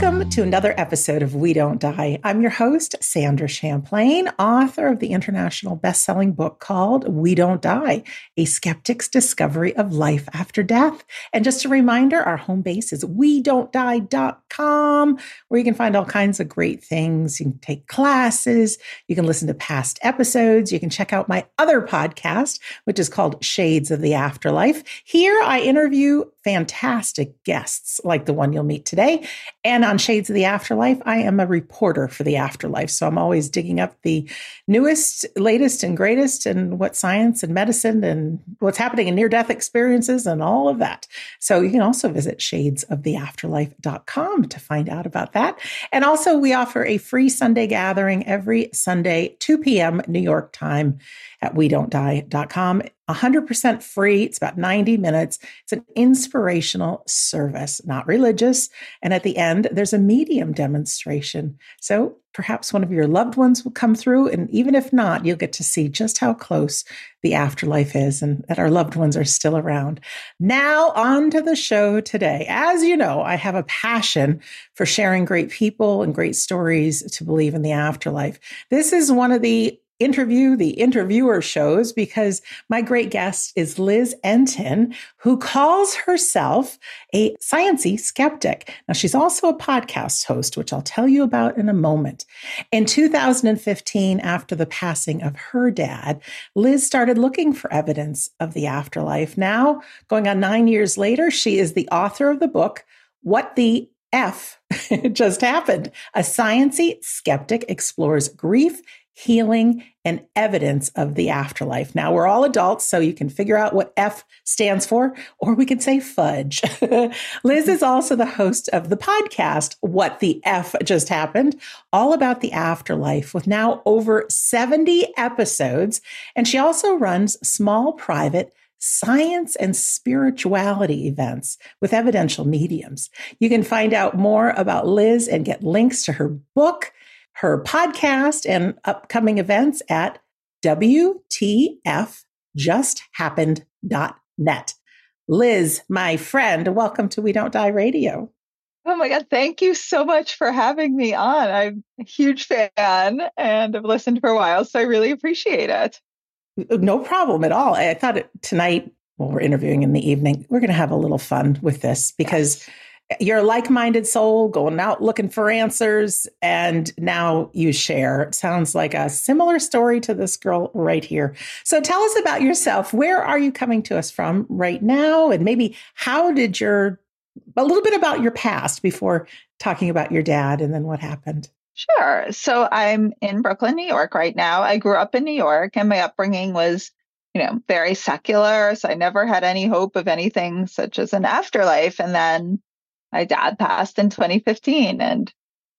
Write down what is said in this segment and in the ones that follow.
Welcome to another episode of We Don't Die. I'm your host, Sandra Champlain, author of the international best-selling book called We Don't Die: A Skeptic's Discovery of Life After Death. And just a reminder, our home base is we don't die.com, where you can find all kinds of great things. You can take classes, you can listen to past episodes, you can check out my other podcast, which is called Shades of the Afterlife. Here I interview fantastic guests like the one you'll meet today. And on Shades of the Afterlife, I am a reporter for the afterlife. So I'm always digging up the newest, latest, and greatest and what science and medicine and what's happening in near death experiences and all of that. So you can also visit shadesoftheafterlife.com to find out about that. And also, we offer a free Sunday gathering every Sunday, 2 p.m. New York time at we don't die.com. 100% free. It's about 90 minutes. It's an inspirational service, not religious. And at the end, there's a medium demonstration. So perhaps one of your loved ones will come through. And even if not, you'll get to see just how close the afterlife is and that our loved ones are still around. Now, on to the show today. As you know, I have a passion for sharing great people and great stories to believe in the afterlife. This is one of the interview the interviewer shows because my great guest is Liz Entin, who calls herself a sciency skeptic. Now, she's also a podcast host, which I'll tell you about in a moment. In 2015, after the passing of her dad, Liz started looking for evidence of the afterlife. Now, going on nine years later, she is the author of the book, What the F just happened. A sciency skeptic explores grief, healing, and evidence of the afterlife. Now, we're all adults, so you can figure out what F stands for, or we could say fudge. Liz is also the host of the podcast, What the F Just Happened, all about the afterlife, with now over 70 episodes. And she also runs small private science and spirituality events with evidential mediums. You can find out more about Liz and get links to her book her podcast and upcoming events at WTFJustHappened.net. Liz, my friend, welcome to We Don't Die Radio. Oh my God, thank you so much for having me on. I'm a huge fan and I've listened for a while, so I really appreciate it. No problem at all. I thought tonight, while we're interviewing in the evening, we're going to have a little fun with this because. Yes you're a like-minded soul going out looking for answers and now you share. It sounds like a similar story to this girl right here. So tell us about yourself. Where are you coming to us from right now? And maybe how did your a little bit about your past before talking about your dad and then what happened? Sure. So i'm in brooklyn new york right now. I grew up in new york and my upbringing was you know very secular so i never had any hope of anything such as an afterlife. And then my dad passed in 2015 and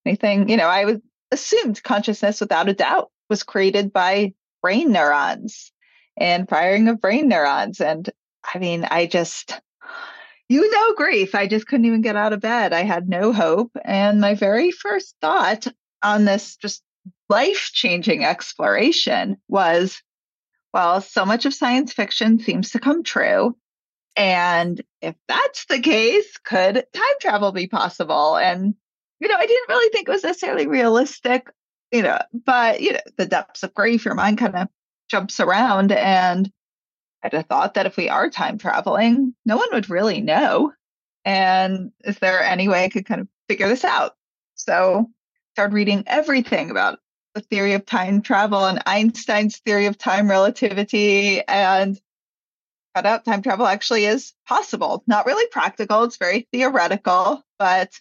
anything, you know, I was assumed consciousness without a doubt was created by brain neurons and firing of brain neurons. And I mean, I just, you know, grief. I just couldn't even get out of bed. I had no hope. And my very first thought on this just life changing exploration was well, so much of science fiction seems to come true. And if that's the case, could time travel be possible? And, you know, I didn't really think it was necessarily realistic, you know, but, you know, the depths of grief, your mind kind of jumps around. And I'd have thought that if we are time traveling, no one would really know. And is there any way I could kind of figure this out? So started reading everything about the theory of time travel and Einstein's theory of time relativity and cut out time travel actually is possible. Not really practical, it's very theoretical, but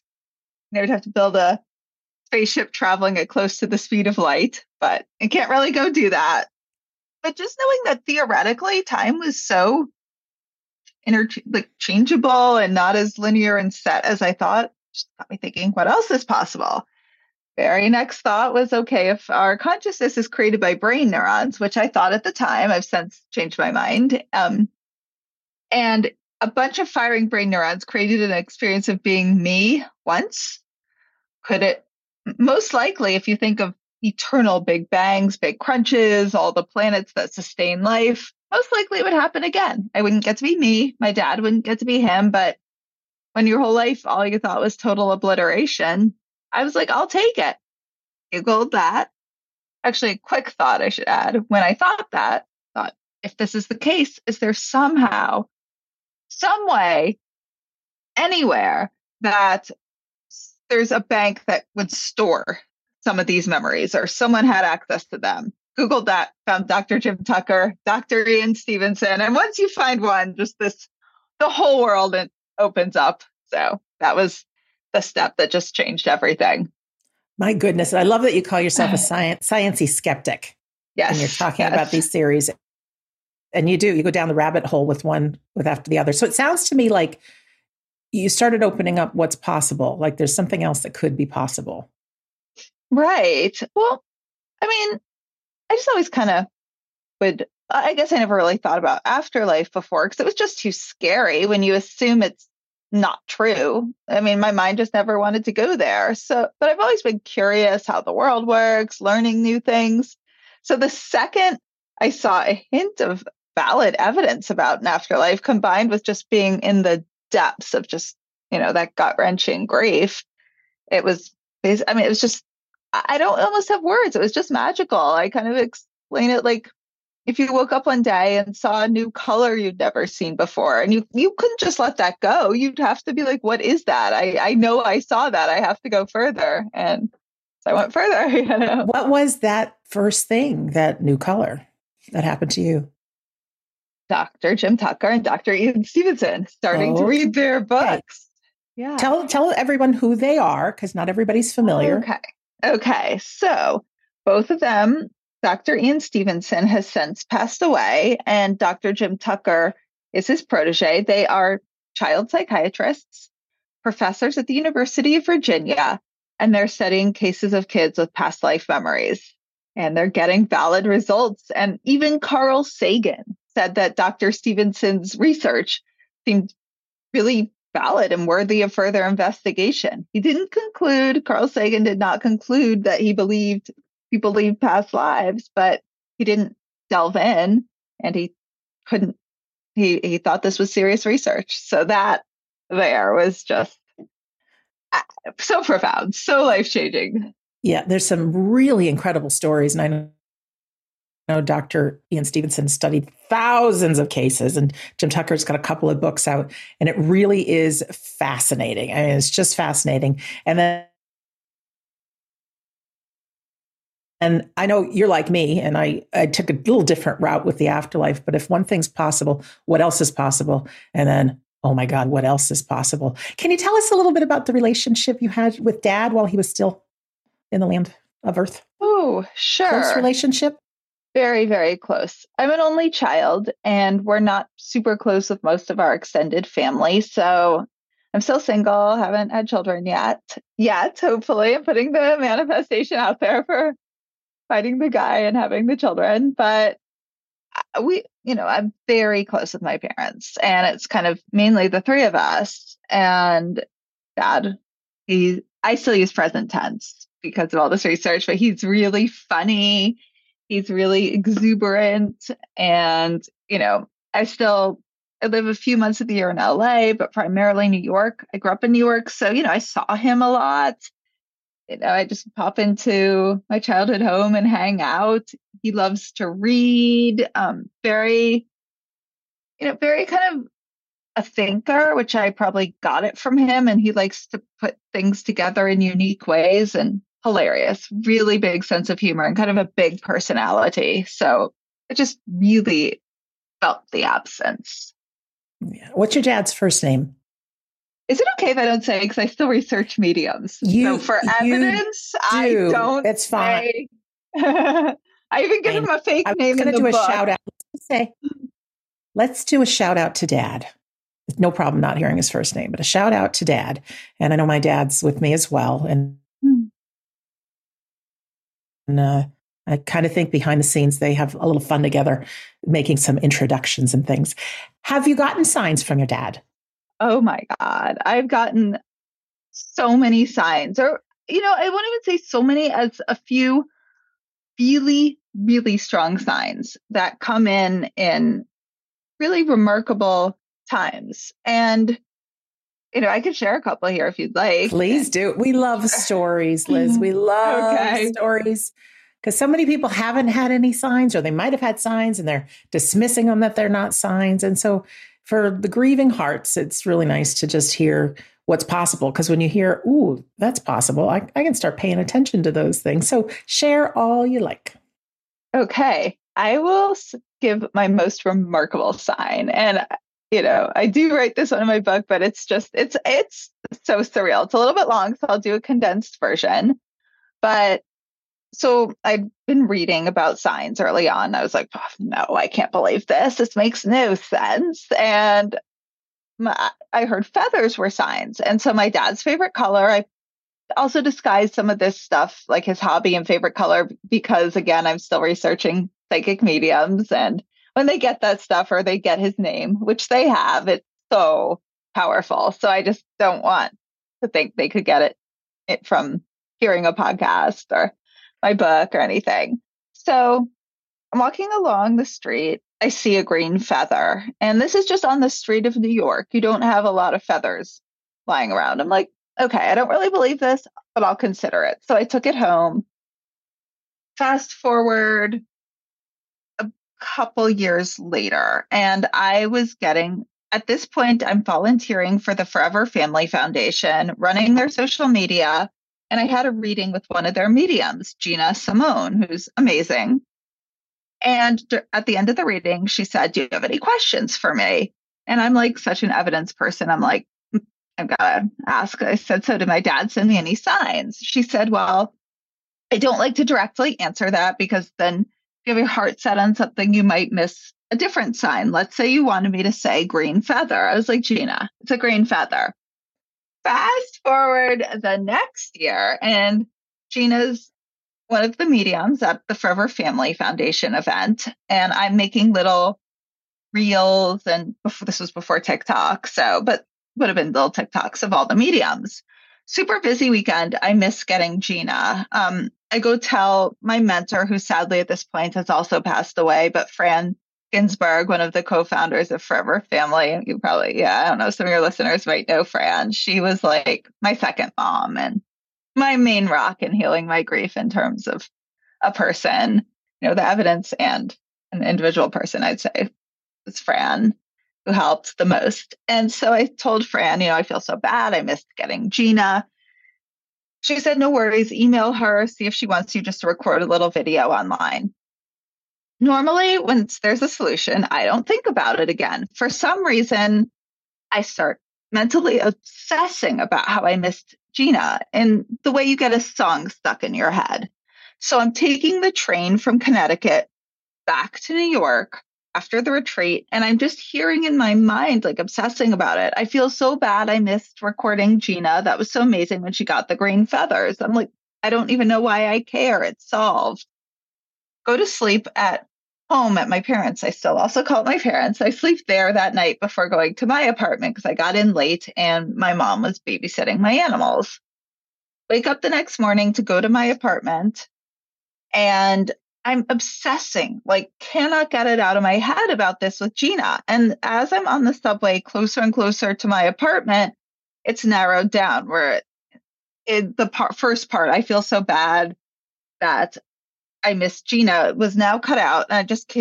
you would have to build a spaceship traveling at close to the speed of light, but it can't really go do that. But just knowing that theoretically time was so interchangeable and not as linear and set as I thought, just got me thinking, what else is possible? Very next thought was okay, if our consciousness is created by brain neurons, which I thought at the time, I've since changed my mind, um, and a bunch of firing brain neurons created an experience of being me once. Could it most likely, if you think of eternal big bangs, big crunches, all the planets that sustain life, most likely it would happen again. I wouldn't get to be me. My dad wouldn't get to be him, but when your whole life all you thought was total obliteration, I was like, I'll take it. Googled that. Actually, a quick thought I should add. When I thought that, thought, if this is the case, is there somehow, some way, anywhere that there's a bank that would store some of these memories or someone had access to them? Googled that, found Dr. Jim Tucker, Dr. Ian Stevenson. And once you find one, just this, the whole world opens up. So that was the step that just changed everything. My goodness. I love that you call yourself a science, sciencey skeptic. Yes. And you're talking yes. about these theories. And you do, you go down the rabbit hole with one with after the other. So it sounds to me like you started opening up what's possible. Like there's something else that could be possible. Right. Well, I mean, I just always kind of would, I guess I never really thought about afterlife before because it was just too scary when you assume it's not true. I mean, my mind just never wanted to go there. So, but I've always been curious how the world works, learning new things. So the second I saw a hint of valid evidence about an afterlife combined with just being in the depths of just, you know, that gut wrenching grief, it was, I mean, it was just I don't almost have words. It was just magical. I kind of explain it like if you woke up one day and saw a new color you'd never seen before and you you couldn't just let that go. You'd have to be like, what is that? I, I know I saw that. I have to go further. And so I went further, you know. What was that first thing, that new color that happened to you? Dr. Jim Tucker and Dr. Ian Stevenson starting oh, to read their books. Okay. Yeah. Tell tell everyone who they are because not everybody's familiar. Okay. Okay, so both of them, Dr. Ian Stevenson has since passed away, and Dr. Jim Tucker is his protege. They are child psychiatrists, professors at the University of Virginia, and they're studying cases of kids with past life memories. And they're getting valid results. And even Carl Sagan said that Dr. Stevenson's research seemed really valid and worthy of further investigation. He didn't conclude, Carl Sagan did not conclude that he believed he believed past lives, but he didn't delve in and he couldn't he he thought this was serious research. So that there was just uh, so profound, so life-changing. Yeah, there's some really incredible stories and I know know Dr. Ian Stevenson studied thousands of cases, and Jim Tucker's got a couple of books out, and it really is fascinating. I mean, it's just fascinating. And then And I know you're like me, and I, I took a little different route with the afterlife. But if one thing's possible, what else is possible? And then, oh my God, what else is possible? Can you tell us a little bit about the relationship you had with dad while he was still in the land of Earth? Oh, sure. Close relationship? Very, very close. I'm an only child, and we're not super close with most of our extended family. So I'm still single, haven't had children yet. Yet, hopefully, I'm putting the manifestation out there for finding the guy and having the children. But uh, we, you know, I'm very close with my parents, and it's kind of mainly the three of us. And dad, he, I still use present tense because of all this research, but he's really funny He's really exuberant. And, you know, I still I live a few months of the year in LA, but primarily New York. I grew up in New York. So, you know, I saw him a lot. You know, I just pop into my childhood home and hang out. He loves to read, um, very, you know, very kind of a thinker, which I probably got it from him. And he likes to put things together in unique ways. And hilarious, really big sense of humor and kind of a big personality. So I just really felt the absence. Yeah. What's your dad's first name? Is it okay if I don't say because I still research mediums? You, so for evidence, do. I don't. It's fine. I even give him a fake I'm name. I'm going to do a shout out. Let's say, let's do a shout out to Dad. No problem not hearing his first name, but a shout out to Dad. And I know my dad's with me as well, and and uh, I kind of think behind the scenes they have a little fun together, making some introductions and things. Have you gotten signs from your dad? Oh my God. I've gotten so many signs, or, you know, I won't even say so many as a few really, really strong signs that come in in really remarkable times. And you know, I could share a couple here if you'd like. Please do. We love stories, Liz. We love okay. stories because so many people haven't had any signs or they might have had signs and they're dismissing them that they're not signs. And so for the grieving hearts, it's really nice to just hear what's possible. Because when you hear, ooh, that's possible, I, I can start paying attention to those things. So share all you like. Okay. I will give my most remarkable sign. And you know, I do write this one in my book, but it's just it's it's so surreal. It's a little bit long, so I'll do a condensed version. But so I'd been reading about signs early on. I was like, oh, no, I can't believe this. This makes no sense. And my, I heard feathers were signs. And so my dad's favorite color, I also disguised some of this stuff, like his hobby and favorite color, because again, I'm still researching psychic mediums. And when they get that stuff or they get his name, which they have, it's so powerful. So I just don't want to think they could get it, it from hearing a podcast or my book or anything. So I'm walking along the street. I see a green feather. And this is just on the street of New York. You don't have a lot of feathers lying around. I'm like, okay, I don't really believe this, but I'll consider it. So I took it home. Fast forward couple years later, and I was getting, at this point, I'm volunteering for the Forever Family Foundation, running their social media. And I had a reading with one of their mediums, Gina Simone, who's amazing. And at the end of the reading, she said, Do you have any questions for me? And I'm like such an evidence person. I'm like, mm, I've got to ask. I said, So did my dad send me any signs? She said, Well, I don't like to directly answer that because then your heart set on something, you might miss a different sign. Let's say you wanted me to say green feather. I was like, Gina, it's a green feather fast forward the next year, and Gina's one of the mediums at the Forever Family Foundation event, and I'm making little reels. And before, this was before TikTok, so but would have been little TikToks of all the mediums. Super busy weekend. I miss getting Gina. Um, I go tell my mentor, who sadly at this point has also passed away, but Fran Ginsberg, one of the co-founders of Forever Family. You probably, yeah, I don't know, some of your listeners might know Fran. She was like my second mom and my main rock in healing my grief in terms of a person, you know, the evidence and an individual person, I'd say was Fran who helped the most. And so I told Fran, you know, I feel so bad. I missed getting Gina. She said, no worries, email her, see if she wants you just to record a little video online normally once there's a solution, I don't think about it again. For some reason, I start mentally obsessing about how I missed Gina and the way you get a song stuck in your head. So I'm taking the train from Connecticut back to New York after the retreat and I'm just hearing in my mind, like obsessing about it. I feel so bad I missed recording Gina. That was so amazing when she got the green feathers. I'm like, I don't even know why I care. It's solved. Go to sleep at home at my parents. I still also called my parents. I sleep there that night before going to my apartment because I got in late and my mom was babysitting my animals. Wake up the next morning to go to my apartment and I'm obsessing, like, cannot get it out of my head about this with Gina. And as I'm on the subway closer and closer to my apartment, it's narrowed down where it, the part, first part, I feel so bad that I missed Gina was now cut out. And I just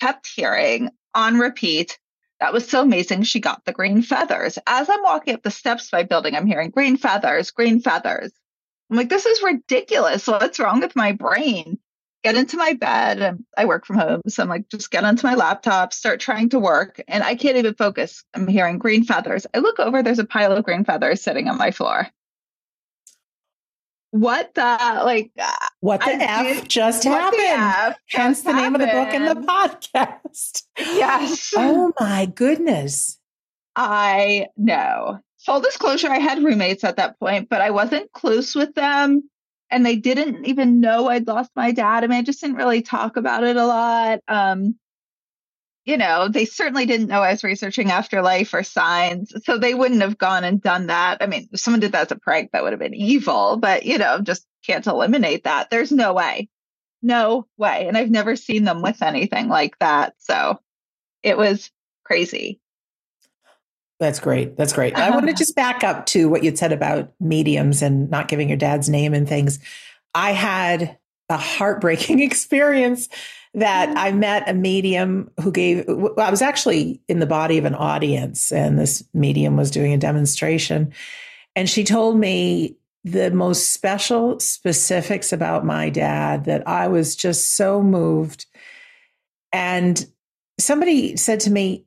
kept hearing on repeat. That was so amazing. She got the green feathers. As I'm walking up the steps of my building, I'm hearing green feathers, green feathers. I'm like, this is ridiculous. What's wrong with my brain? Get into my bed. And I work from home. So I'm like, just get onto my laptop, start trying to work. And I can't even focus. I'm hearing green feathers. I look over, there's a pile of green feathers sitting on my floor what the like uh, what the I f did, just happened F hence the happened. name of the book and the podcast yes oh my goodness i know full disclosure i had roommates at that point but i wasn't close with them and they didn't even know i'd lost my dad i mean i just didn't really talk about it a lot um you know, they certainly didn't know I was researching afterlife or signs. So they wouldn't have gone and done that. I mean, if someone did that as a prank, that would have been evil, but, you know, just can't eliminate that. There's no way. No way. And I've never seen them with anything like that. So it was crazy. That's great. That's great. I want to just back up to what you'd said about mediums and not giving your dad's name and things. I had a heartbreaking experience that mm. I met a medium who gave, well, I was actually in the body of an audience, and this medium was doing a demonstration. And she told me the most special specifics about my dad that I was just so moved. And somebody said to me,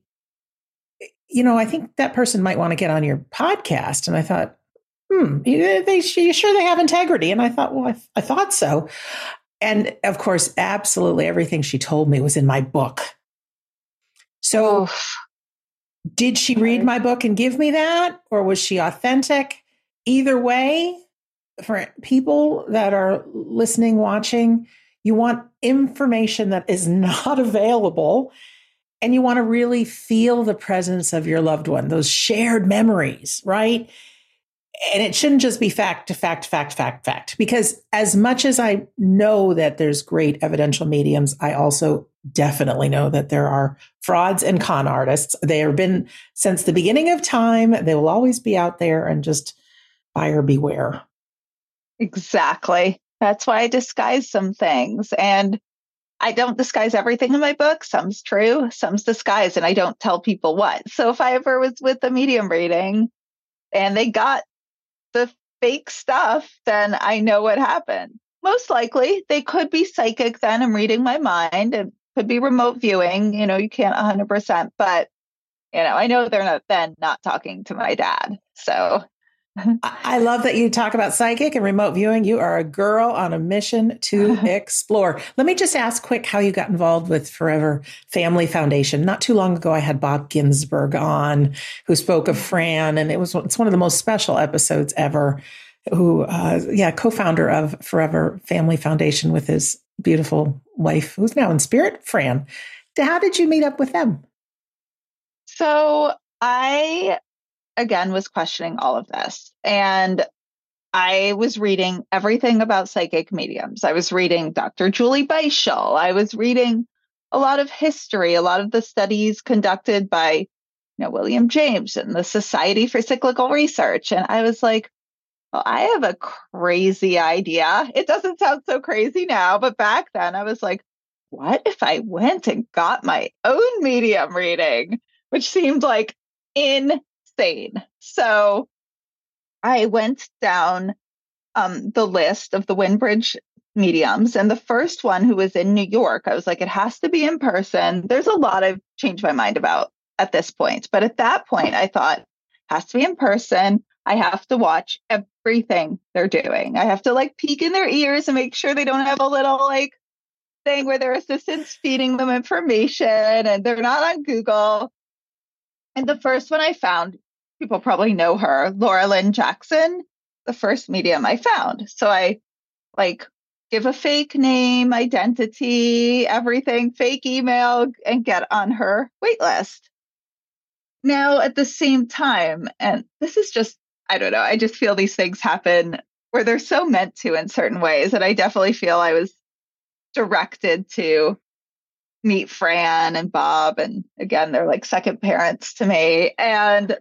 you know, I think that person might want to get on your podcast. And I thought, hmm, they, they sure they have integrity. And I thought, well, I, I thought so. And of course, absolutely everything she told me was in my book. So, did she read my book and give me that, or was she authentic? Either way, for people that are listening, watching, you want information that is not available and you want to really feel the presence of your loved one, those shared memories, right? And it shouldn't just be fact to fact, fact, fact, fact. Because as much as I know that there's great evidential mediums, I also definitely know that there are frauds and con artists. They have been since the beginning of time. They will always be out there and just buyer beware. Exactly. That's why I disguise some things. And I don't disguise everything in my book. Some's true, some's disguised, and I don't tell people what. So if I ever was with a medium reading and they got the fake stuff, then I know what happened. Most likely, they could be psychic then and reading my mind. It could be remote viewing. You know, you can't 100%, but, you know, I know they're not then not talking to my dad. So I love that you talk about psychic and remote viewing. You are a girl on a mission to explore. Let me just ask quick how you got involved with Forever Family Foundation. Not too long ago, I had Bob Ginsberg on who spoke of Fran, and it was it's one of the most special episodes ever. Who, uh, yeah, co-founder of Forever Family Foundation with his beautiful wife, who's now in spirit, Fran. How did you meet up with them? So I again was questioning all of this. And I was reading everything about psychic mediums. I was reading Dr. Julie Beischel. I was reading a lot of history, a lot of the studies conducted by you know, William James and the Society for Psychical Research. And I was like, well, I have a crazy idea. It doesn't sound so crazy now, but back then I was like, what if I went and got my own medium reading, which seemed like in insane. So I went down um, the list of the Windbridge mediums, and the first one who was in New York, I was like, it has to be in person. There's a lot I've changed my mind about at this point, but at that point, I thought has to be in person. I have to watch everything they're doing. I have to like peek in their ears and make sure they don't have a little like thing where their assistant's feeding them information and they're not on Google. And the first one I found people probably know her, Laura Lynn Jackson, the first medium I found. So I like give a fake name, identity, everything, fake email, and get on her waitlist. Now, at the same time, and this is just, I don't know, I just feel these things happen where they're so meant to in certain ways. And I definitely feel I was directed to meet Fran and Bob. And again, they're like second parents to me. And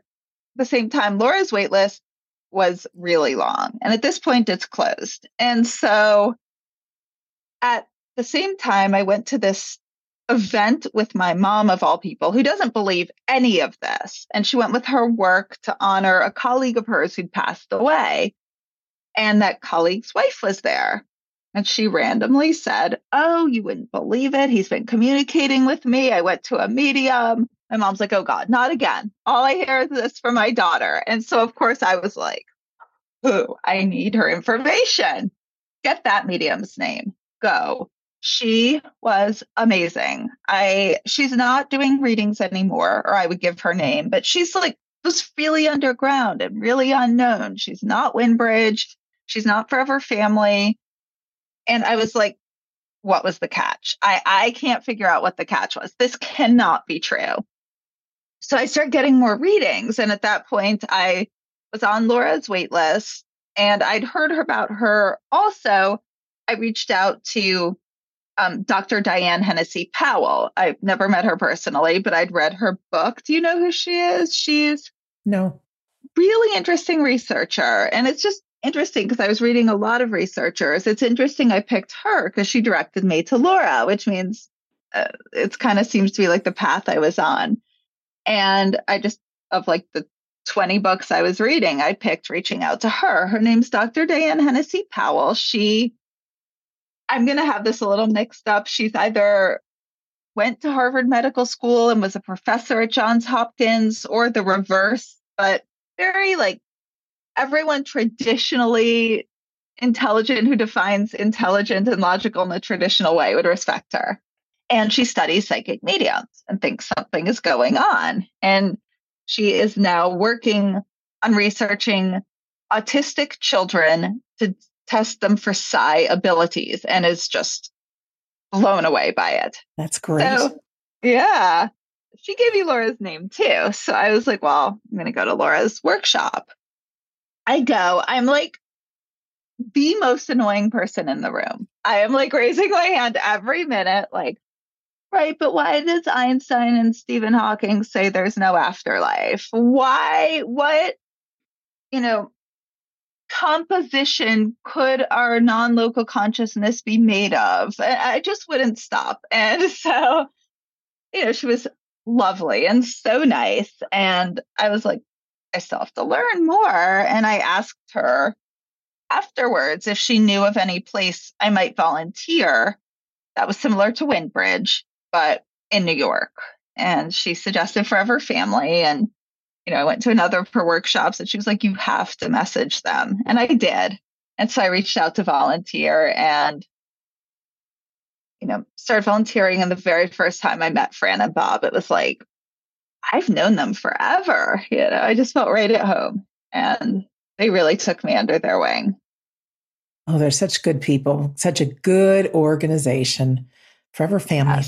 the same time, Laura's waitlist was really long. And at this point, it's closed. And so at the same time, I went to this event with my mom, of all people, who doesn't believe any of this. And she went with her work to honor a colleague of hers who'd passed away. And that colleague's wife was there. And she randomly said, Oh, you wouldn't believe it. He's been communicating with me. I went to a medium. My mom's like, oh God, not again. All I hear is this from my daughter. And so, of course, I was like, "Who? I need her information. Get that medium's name. Go. She was amazing. I she's not doing readings anymore, or I would give her name, but she's like was really underground and really unknown. She's not Windbridge. She's not Forever Family. And I was like, what was the catch? I, I can't figure out what the catch was. This cannot be true so I started getting more readings. And at that point, I was on Laura's wait list and I'd heard about her also. I reached out to um, Dr. Diane Hennacy Powell. I've never met her personally, but I'd read her book. Do you know who she is? She's No. Really interesting researcher. And it's just interesting because I was reading a lot of researchers. It's interesting I picked her because she directed me to Laura, which means uh, it's kind of seems to be like the path I was on. And I just, of like the 20 books I was reading, I picked reaching out to her. Her name's Dr. Diane Hennacy Powell. She, I'm going to have this a little mixed up. She's either went to Harvard Medical School and was a professor at Johns Hopkins or the reverse, but very like everyone traditionally intelligent who defines intelligent and logical in the traditional way would respect her. And she studies psychic mediums and thinks something is going on. And she is now working on researching autistic children to test them for psi abilities and is just blown away by it. That's great. So, yeah. She gave you Laura's name too. So I was like, well, I'm going to go to Laura's workshop. I go, I'm like the most annoying person in the room. I am like raising my hand every minute, like, right, but why does Einstein and Stephen Hawking say there's no afterlife? Why, what, you know, composition could our non local consciousness be made of? I just wouldn't stop. And so, you know, she was lovely and so nice. And I was like, Have to learn more. And I asked her afterwards if she knew of any place I might volunteer that was similar to Windbridge, but in New York. And she suggested Forever Family. And, you know, I went to another of her workshops and she was like, you have to message them. And I did. And so I reached out to volunteer and, you know, started volunteering. And the very first time I met Fran and Bob, it was like, I've known them forever. You know, I just felt right at home and they really took me under their wing. Oh, they're such good people, such a good organization. Forever Family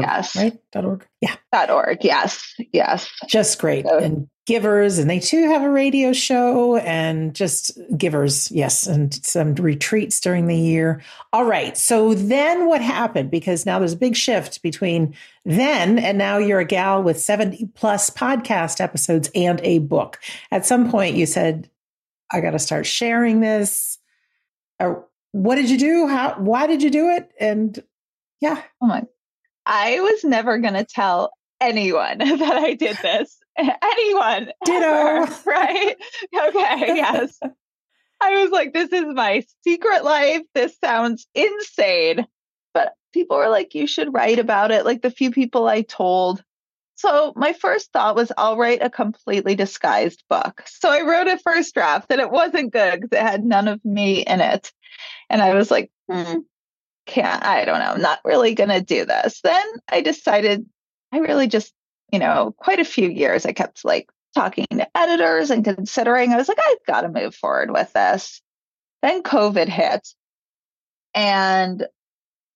yes. Right? .org. Yeah. .org. Yes. Yes. Just great. So, and givers. And they too have a radio show and just givers. Yes. And some retreats during the year. All right. So then what happened? Because now there's a big shift between then and now you're a gal with 70 plus podcast episodes and a book. At some point you said, I got to start sharing this. Or what did you do? How, why did you do it? And yeah. Oh my. I was never going to tell anyone that I did this. anyone. Ditto. Ever, right? Okay. Yes. I was like, this is my secret life. This sounds insane. But people were like, you should write about it. Like the few people I told. So my first thought was, I'll write a completely disguised book. So I wrote a first draft and it wasn't good because it had none of me in it. And I was like, hmm, can't, I don't know, I'm not really going to do this. Then I decided I really just, you know, quite a few years, I kept like talking to editors and considering, I was like, I've got to move forward with this. Then COVID hit and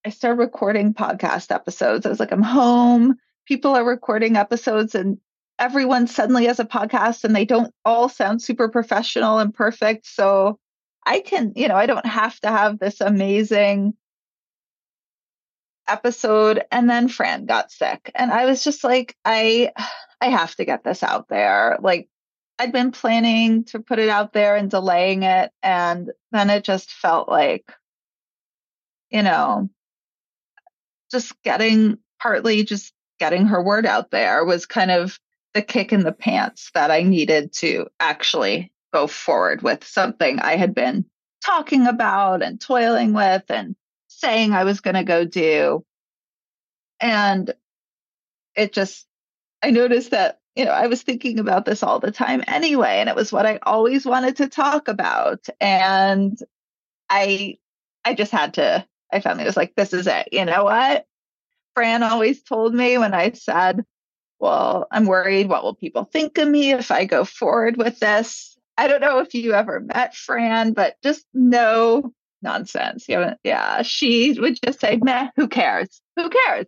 I started recording podcast episodes. I was like, I'm home. People are recording episodes and everyone suddenly has a podcast and they don't all sound super professional and perfect. So I can, you know, I don't have to have this amazing episode and then Fran got sick. And I was just like I I have to get this out there. Like I'd been planning to put it out there and delaying it and then it just felt like you know just getting partly just getting her word out there was kind of the kick in the pants that I needed to actually go forward with something I had been talking about and toiling with and saying I was going to go do. And it just, I noticed that, you know, I was thinking about this all the time anyway. And it was what I always wanted to talk about. And I, I just had to, I finally was like, this is it. You know what? Fran always told me when I said, well, I'm worried. What will people think of me if I go forward with this? I don't know if you ever met Fran, but just know nonsense. You know, yeah, she would just say, meh, who cares? Who cares?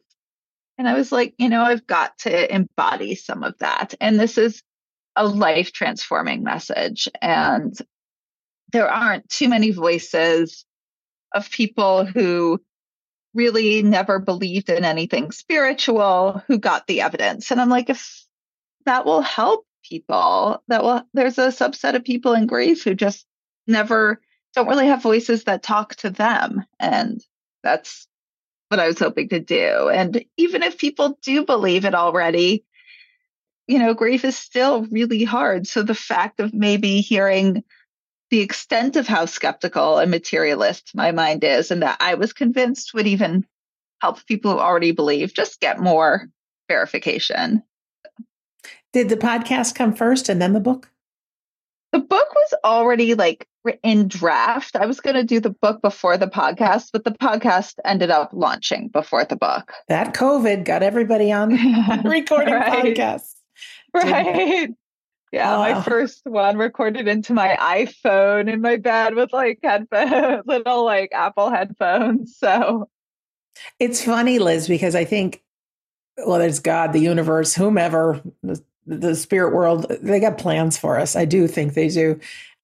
And I was like, you know, I've got to embody some of that. And this is a life transforming message. And there aren't too many voices of people who really never believed in anything spiritual who got the evidence. And I'm like, if that will help people that will there's a subset of people in grief who just never don't really have voices that talk to them and that's what I was hoping to do. And even if people do believe it already, you know, grief is still really hard. So the fact of maybe hearing the extent of how skeptical and materialist my mind is, and that I was convinced would even help people who already believe just get more verification. Did the podcast come first and then the book? The book was already like in draft. I was going to do the book before the podcast, but the podcast ended up launching before the book. That COVID got everybody on recording right. podcasts. Right. Yeah, oh. my first one recorded into my iPhone in my bed with like headphones, little like Apple headphones. So it's funny, Liz, because I think, well, there's God, the universe, whomever, the, the spirit world, they got plans for us. I do think they do.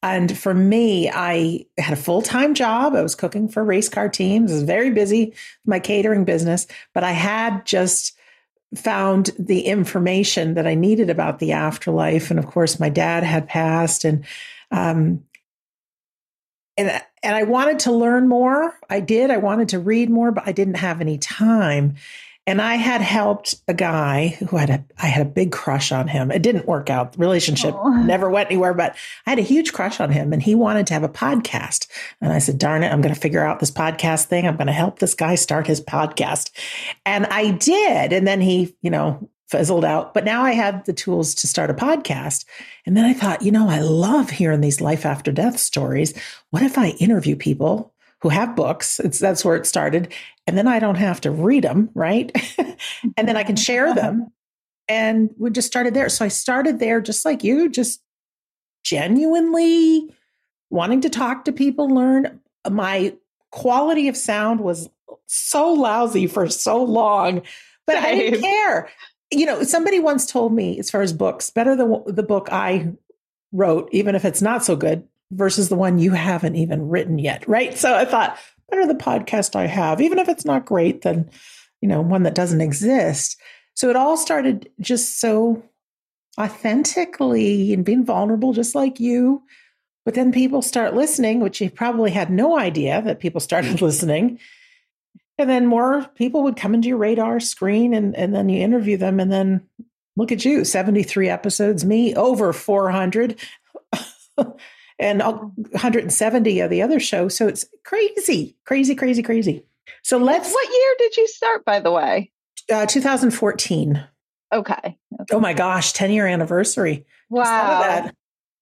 And for me, I had a full time job. I was cooking for race car teams. I was very busy, my catering business, but I had just found the information that I needed about the afterlife. And of course, my dad had passed, and um, and and I wanted to learn more. I did. I wanted to read more, but I didn't have any time. And I had helped a guy who had a I had a big crush on him. It didn't work out. The relationship oh. never went anywhere, but I had a huge crush on him and he wanted to have a podcast. And I said, "Darn it, I'm going to figure out this podcast thing. I'm going to help this guy start his podcast." And I did. And then he, you know, fizzled out. But now I had the tools to start a podcast. And then I thought, you know, I love hearing these life after death stories. What if I interview people who have books. It's that's where it started. And then I don't have to read them, right? and then I can share them. And we just started there. So I started there just like you, just genuinely wanting to talk to people, learn. My quality of sound was so lousy for so long, but Same. I didn't care. You know, somebody once told me, as far as books, better the the book I wrote, even if it's not so good, versus the one you haven't even written yet, right? So I thought, better the podcast I have, even if it's not great, than you know one that doesn't exist. So it all started just so authentically and being vulnerable, just like you. But then people start listening, which you probably had no idea that people started listening. And then more people would come into your radar screen and, and then you interview them. And then look at you 73 episodes, me over 400. and 170 of the other show. So it's crazy, crazy, crazy, crazy. So let's. What year did you start, by the way? Uh, 2014. Okay. okay. Oh my gosh, 10 year anniversary. Wow.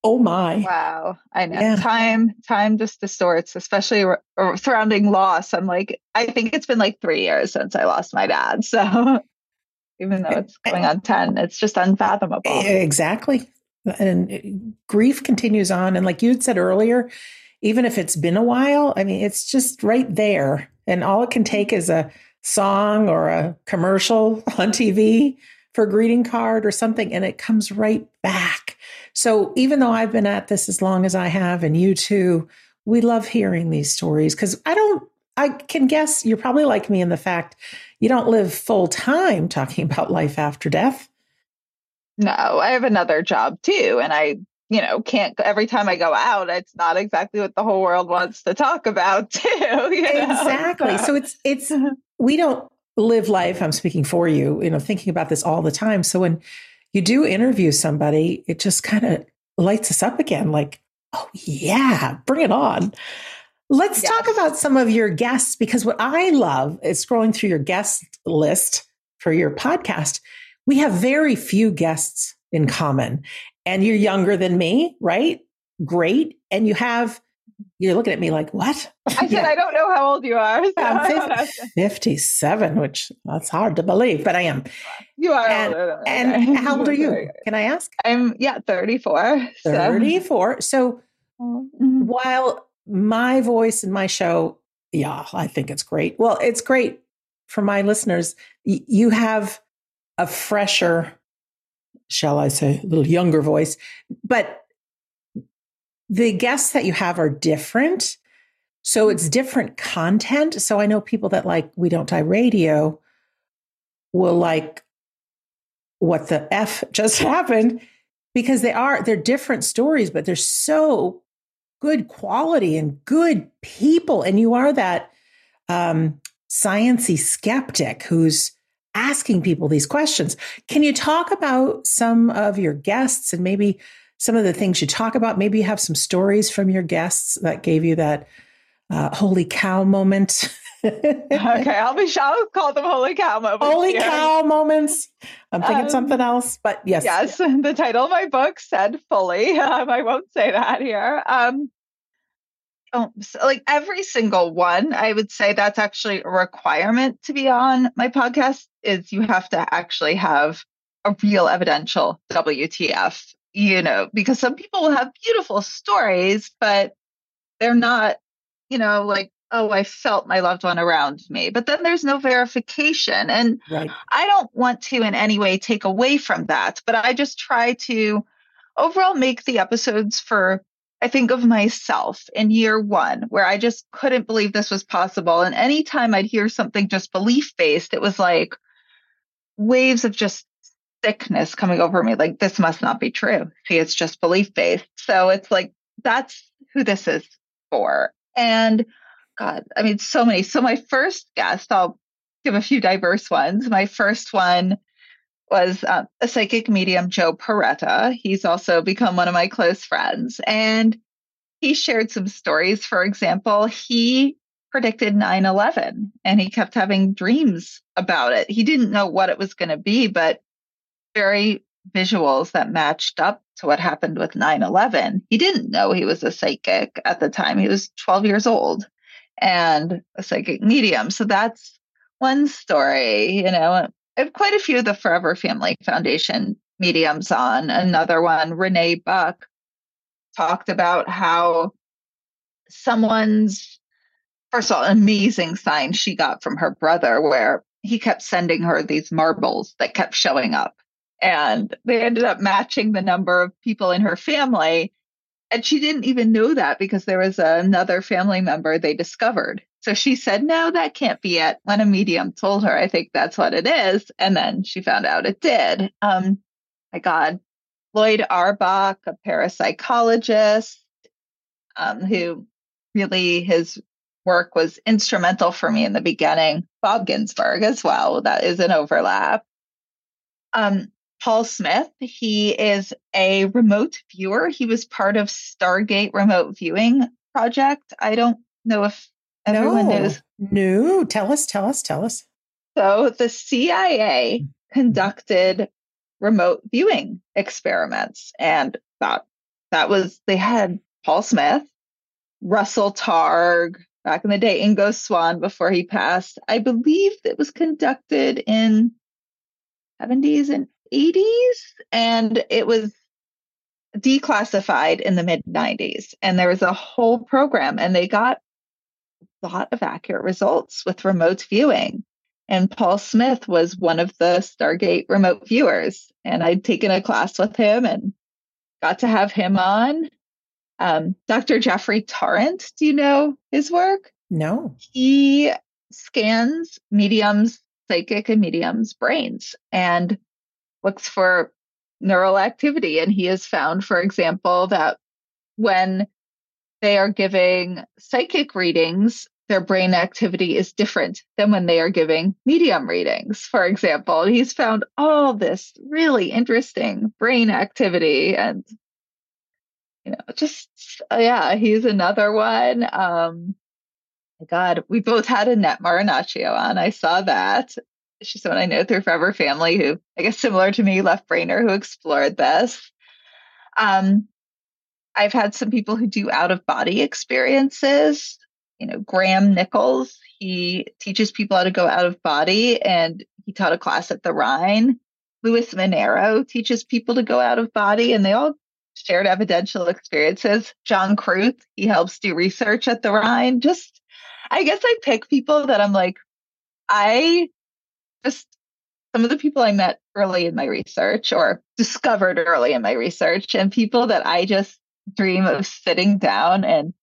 Oh my. Wow. I know. Yeah. Time time just distorts, especially surrounding loss. I'm like, I think it's been like three years since I lost my dad. So even though it's going on 10, it's just unfathomable. Exactly and grief continues on. And like you had said earlier, even if it's been a while, I mean, it's just right there. And all it can take is a song or a commercial on TV for a greeting card or something, and it comes right back. So even though I've been at this as long as I have, and you too, we love hearing these stories because I don't, I can guess you're probably like me in the fact you don't live full time talking about life after death. No, I have another job too. And I, you know, can't every time I go out, it's not exactly what the whole world wants to talk about too. Exactly. So it's it's we don't live life, I'm speaking for you, you know, thinking about this all the time. So when you do interview somebody, it just kind of lights us up again, like, oh yeah, bring it on. Let's yes. talk about some of your guests because what I love is scrolling through your guest list for your podcast we have very few guests in common. And you're younger than me, right? Great. And you have, you're looking at me like, what? I said, yeah. I don't know how old you are. So I'm 57, which that's hard to believe, but I am. You are. And, older, and how old are you? Can I ask? I'm, yeah, 34. 34. So, so mm-hmm. while my voice in my show, yeah, I think it's great. Well, it's great for my listeners. You have a fresher, shall I say, a little younger voice. But the guests that you have are different. So it's different content. So I know people that like We Don't Die Radio will like what the F just happened. because they are they're different stories, but they're so good quality and good people. And you are that um, sciency skeptic who's asking people these questions. Can you talk about some of your guests and maybe some of the things you talk about? Maybe you have some stories from your guests that gave you that uh, holy cow moment. okay, I'll be sure I'll call them holy cow moments. Holy here. cow moments. I'm thinking um, something else, but yes. Yes, the title of my book said fully. Um, I won't say that here. Um, oh, so like every single one, I would say that's actually a requirement to be on my podcast is you have to actually have a real evidential WTF, you know, because some people will have beautiful stories, but they're not, you know, like, oh, I felt my loved one around me. But then there's no verification. And right. I don't want to in any way take away from that, but I just try to overall make the episodes for I think of myself in year one, where I just couldn't believe this was possible. And anytime I'd hear something just belief based, it was like waves of just sickness coming over me. Like, this must not be true. See, it's just belief based. So it's like, that's who this is for. And God, I mean, so many. So my first guest, I'll give a few diverse ones. My first one was uh, a psychic medium, Joe Peretta. He's also become one of my close friends. And he shared some stories. For example, he predicted 9 11 and he kept having dreams about it. He didn't know what it was going to be, but very visuals that matched up to what happened with 9 11. He didn't know he was a psychic at the time. He was 12 years old and a psychic medium. So that's one story, you know. I have quite a few of the Forever Family Foundation mediums on. Another one, Renee Buck, talked about how someone's, first of all, amazing sign she got from her brother, where he kept sending her these marbles that kept showing up. And they ended up matching the number of people in her family. And she didn't even know that because there was another family member they discovered so she said, No, that can't be it. When a medium told her, I think that's what it is. And then she found out it did. Um, my God. Lloyd Auerbach, a parapsychologist, um, who really his work was instrumental for me in the beginning. Bob Ginsberg as well. That is an overlap. Um, Paul Smith, he is a remote viewer. He was part of Stargate Remote Viewing Project. I don't know if Everyone no. knows. No, tell us, tell us, tell us. So the CIA mm-hmm. conducted remote viewing experiments, and that that was they had Paul Smith, Russell Targ, back in the day, Ingo Swann before he passed. I believe it was conducted in 70s and 80s, and it was declassified in the mid 90s. And there was a whole program, and they got lot of accurate results with remote viewing. And Paul Smith was one of the Stargate remote viewers. And I'd taken a class with him and got to have him on. Um, Dr. Jeffrey Tarrant, do you know his work? No. He scans mediums, psychic and mediums' brains and looks for neural activity. And he has found, for example, that when they are giving psychic readings, their brain activity is different than when they are giving medium readings. For example, he's found all this really interesting brain activity and you know, just yeah, he's another one. Um my God, we both had Annette Marinaccio on. I saw that. She's someone I know through Forever Family who, I guess, similar to me, left brainer who explored this. Um, I've had some people who do out of body experiences you know, Graham Nicholls. He teaches people how to go out of body, and he taught a class at the Rhine. Luis Minero teaches people to go out of body, and they all shared evidential experiences. John Kruth, he helps do research at the Rhine. Just, I guess I pick people that I'm like, I just, some of the people I met early in my research or discovered early in my research, and people that I just dream of sitting down and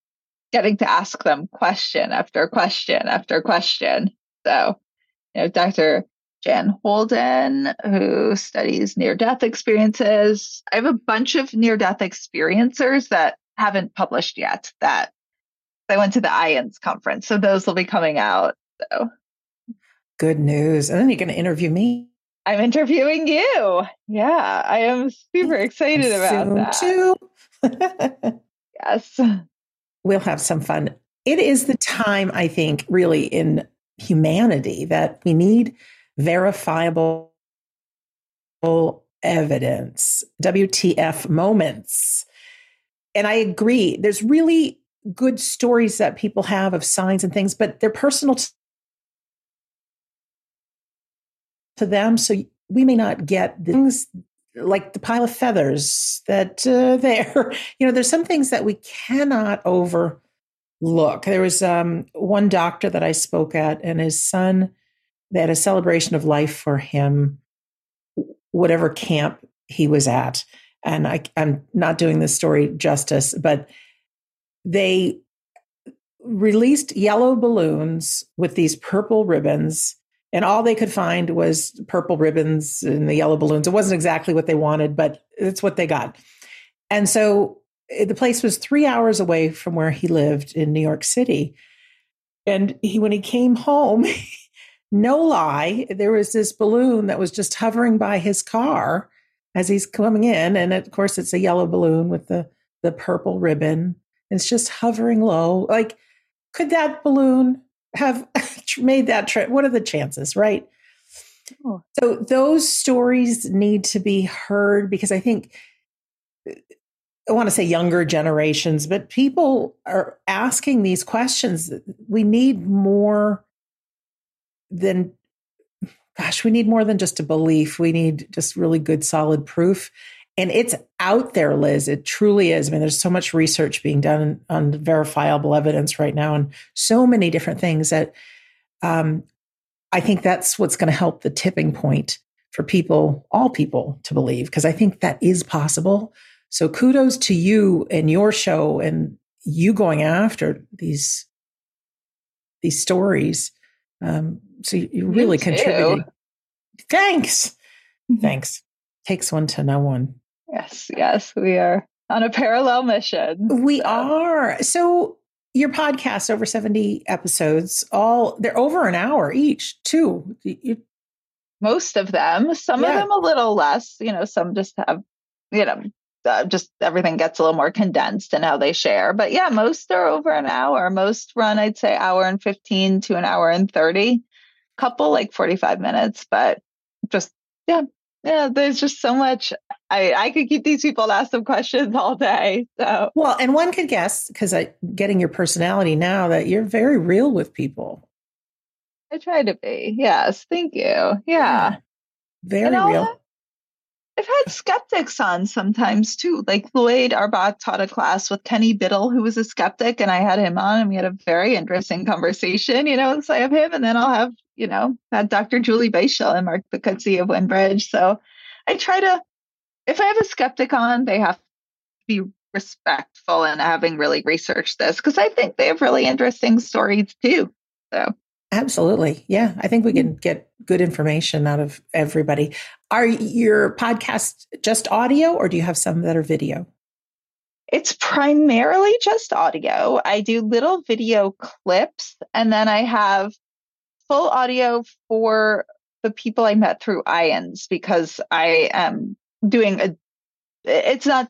getting to ask them question after question after question. So, you know, Dr. Jan Holden, who studies near death experiences. I have a bunch of near death experiencers that haven't published yet that I went to the IANDS conference. So those will be coming out. So good news. And then you're going to interview me. I'm interviewing you. Yeah, I am super excited about Soon that. Too. yes. We'll have some fun. It is the time, I think, really in humanity that we need verifiable evidence, WTF moments. And I agree, there's really good stories that people have of signs and things, but they're personal to them. So we may not get things like the pile of feathers that uh, there. You know, there's some things that we cannot overlook. There was um, one doctor that I spoke at, and his son they had a celebration of life for him, whatever camp he was at. And I, I'm not doing this story justice, but they released yellow balloons with these purple ribbons and all they could find was purple ribbons and the yellow balloons. It wasn't exactly what they wanted, but it's what they got. And so eh, the place was three hours away from where he lived in New York City. And he, when he came home, no lie, there was this balloon that was just hovering by his car as he's coming in. And of course, it's a yellow balloon with the, the purple ribbon. It's just hovering low. Like, could that balloon have made that trip? What are the chances, right? Oh. So, those stories need to be heard because I think I want to say younger generations, but people are asking these questions. We need more than gosh, we need more than just a belief. We need just really good, solid proof. And it's out there, Liz. It truly is. I mean, there's so much research being done on verifiable evidence right now, and so many different things that um, I think that's what's going to help the tipping point for people, all people, to believe, because I think that is possible. So kudos to you and your show and you going after these these stories um, so you really contributed. Thanks. Mm-hmm. Thanks. Takes one to know one. Yes, yes, we are on a parallel mission. We so. are. So your podcast over 70 episodes, all they're over an hour each, too. You, most of them, some yeah. of them a little less, you know, some just have, you know, uh, just everything gets a little more condensed in how they share. But yeah, most are over an hour. Most run, I'd say, hour and 15 to an hour and 30. Couple like 45 minutes, but just, yeah, yeah, there's just so much. I, I could keep these people and ask them questions all day. So, well, and one could guess because I getting your personality now that you're very real with people. I try to be. Yes. Thank you. Yeah. yeah. Very real. I've had skeptics on sometimes too. Like Lloyd Auerbach taught a class with Kenny Biddle, who was a skeptic, and I had him on and we had a very interesting conversation, you know. So I have him and then I'll have, you know, had Dr. Julie Beischel and Mark Boccuzzi of Windbridge. So I try to if I have a skeptic on, they have to be respectful and having really researched this because I think they have really interesting stories too. So Absolutely. Yeah. I think we hmm. can get good information out of everybody. Are your podcasts just audio or do you have some that are video? It's primarily just audio. I do little video clips and then I have full audio for the people I met through IONS because I am doing a, it's not,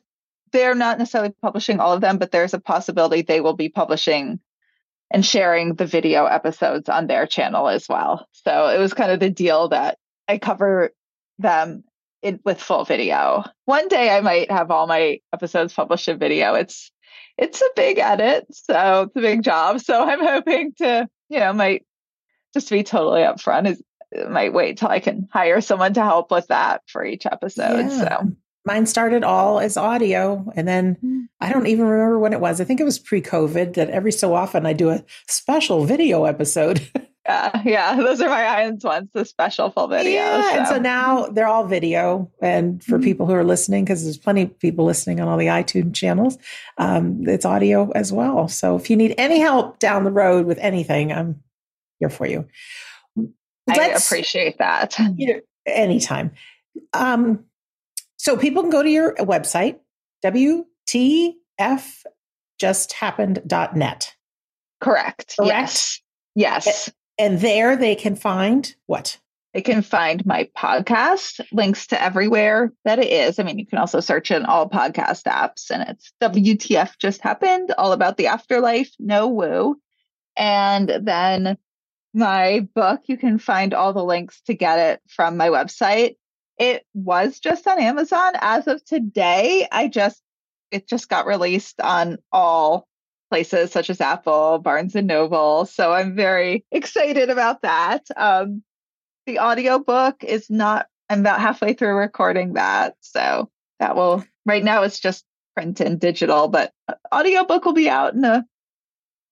they're not necessarily publishing all of them, but there's a possibility they will be publishing and sharing the video episodes on their channel as well. So it was kind of the deal that I cover them in, with full video. One day I might have all my episodes published in video. It's it's a big edit, so it's a big job. So I'm hoping to, you know, might just to be totally upfront is might wait till I can hire someone to help with that for each episode. Yeah. So mine started all as audio and then mm. i don't even remember when it was i think it was pre-covid that every so often i do a special video episode yeah yeah those are my IANDS ones the special full video yeah, so. and so now they're all video and for mm-hmm. people who are listening because there's plenty of people listening on all the itunes channels um, it's audio as well so if you need any help down the road with anything i'm here for you Let's, I appreciate that. You know, anytime. Um, so people can go to your website, WTFjusthappened.net. Correct. Correct. Yes. Yes. And there they can find what? They can find my podcast, links to everywhere that it is. I mean, you can also search in all podcast apps, and it's WTF Just Happened, all about the afterlife, no woo. And then my book, you can find all the links to get it from my website. It was just on Amazon as of today. I just, it just got released on all places such as Apple, Barnes and Noble. So I'm very excited about that. Um, the audiobook is not i'm about halfway through recording that so that will right now it's just print and digital but uh, audiobook will be out in a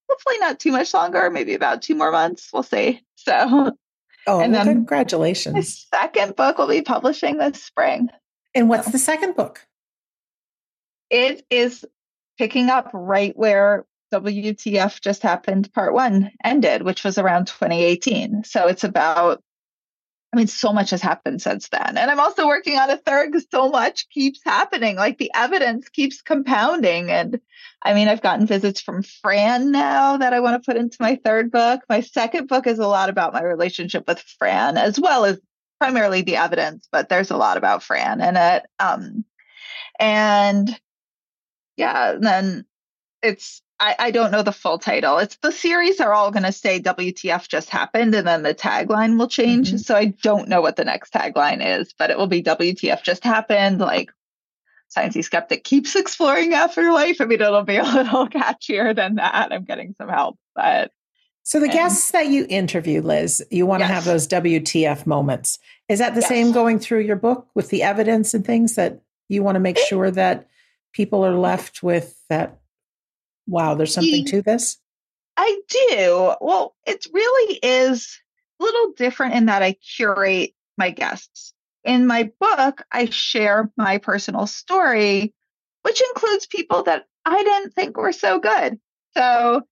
hopefully not too much longer maybe about two more months we'll see so oh and well, then congratulations. the second book will be publishing this spring. And what's oh. the second book? It is picking up right where WTF just happened part one ended, which was around 2018. So it's about I mean, so much has happened since then. And I'm also working on a third because so much keeps happening. Like the evidence keeps compounding. And I mean, I've gotten visits from Fran now that I want to put into my third book. My second book is a lot about my relationship with Fran, as well as primarily the evidence, but there's a lot about Fran in it. Um, and yeah, and then it's I, I, don't know the full title. It's the series are all going to say WTF just happened and then the tagline will change. Mm-hmm. So I don't know what the next tagline is, but it will be WTF just happened. Like Sciencey Skeptic keeps exploring afterlife. I mean, it'll be a little catchier than that. I'm getting some help, but. So the and, guests that you interview, Liz, you want yes. to have those WTF moments. Is that the yes. same going through your book with the evidence and things that you want to make sure that people are left with that wow, there's something to this? I do. Well, it really is a little different in that I curate my guests. In my book, I share my personal story, which includes people that I didn't think were so good. So,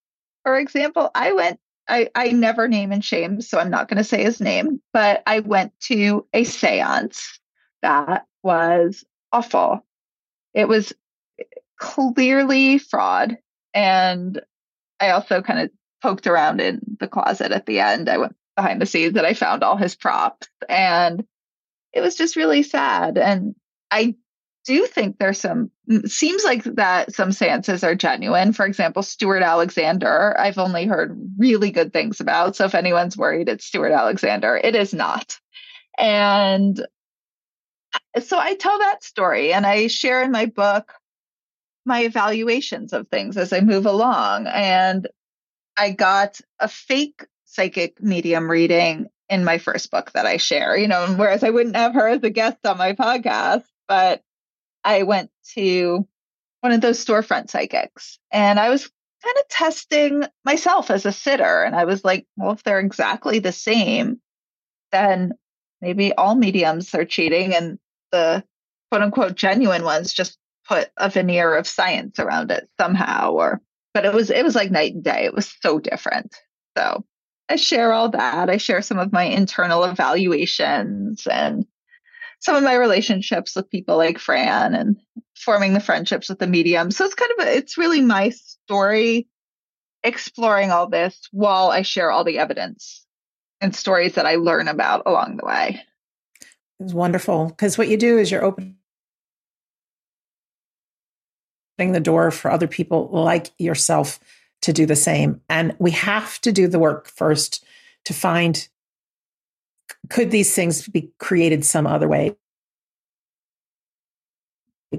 for example, I went, I, I never name and shame, so I'm not going to say his name, but I went to a seance that was awful. It was eh, clearly fraud. And I also kind of poked around in the closet at the end. I went behind the scenes and I found all his props. And it was just really sad. And I do think there's some seems like that some seances are genuine. For example, Stewart Alexander, I've only heard really good things about. So if anyone's worried it's Stewart Alexander, it is not. And uh, so I tell that story and I share in my book my evaluations of things as I move along. And I got a fake psychic medium reading in my first book that I share, you know, whereas I wouldn't have her as a guest on my podcast, but I went to one of those storefront psychics and I was kind of testing myself as a sitter. And I was like, well, if they're exactly the same, then maybe all mediums are cheating and the quote unquote genuine ones just put a veneer of science around it somehow or but it was it was like night and day. It was so different. So i share all that. I share some of my internal evaluations and some of my relationships with people like fran and forming the friendships with the medium. So it's kind of a, it's really my story exploring all this while i share all the evidence and stories that i learn about along the way. It's wonderful because what you do is you're open the door for other people like yourself to do the same. And we have to do the work first to find could these things be created some other way?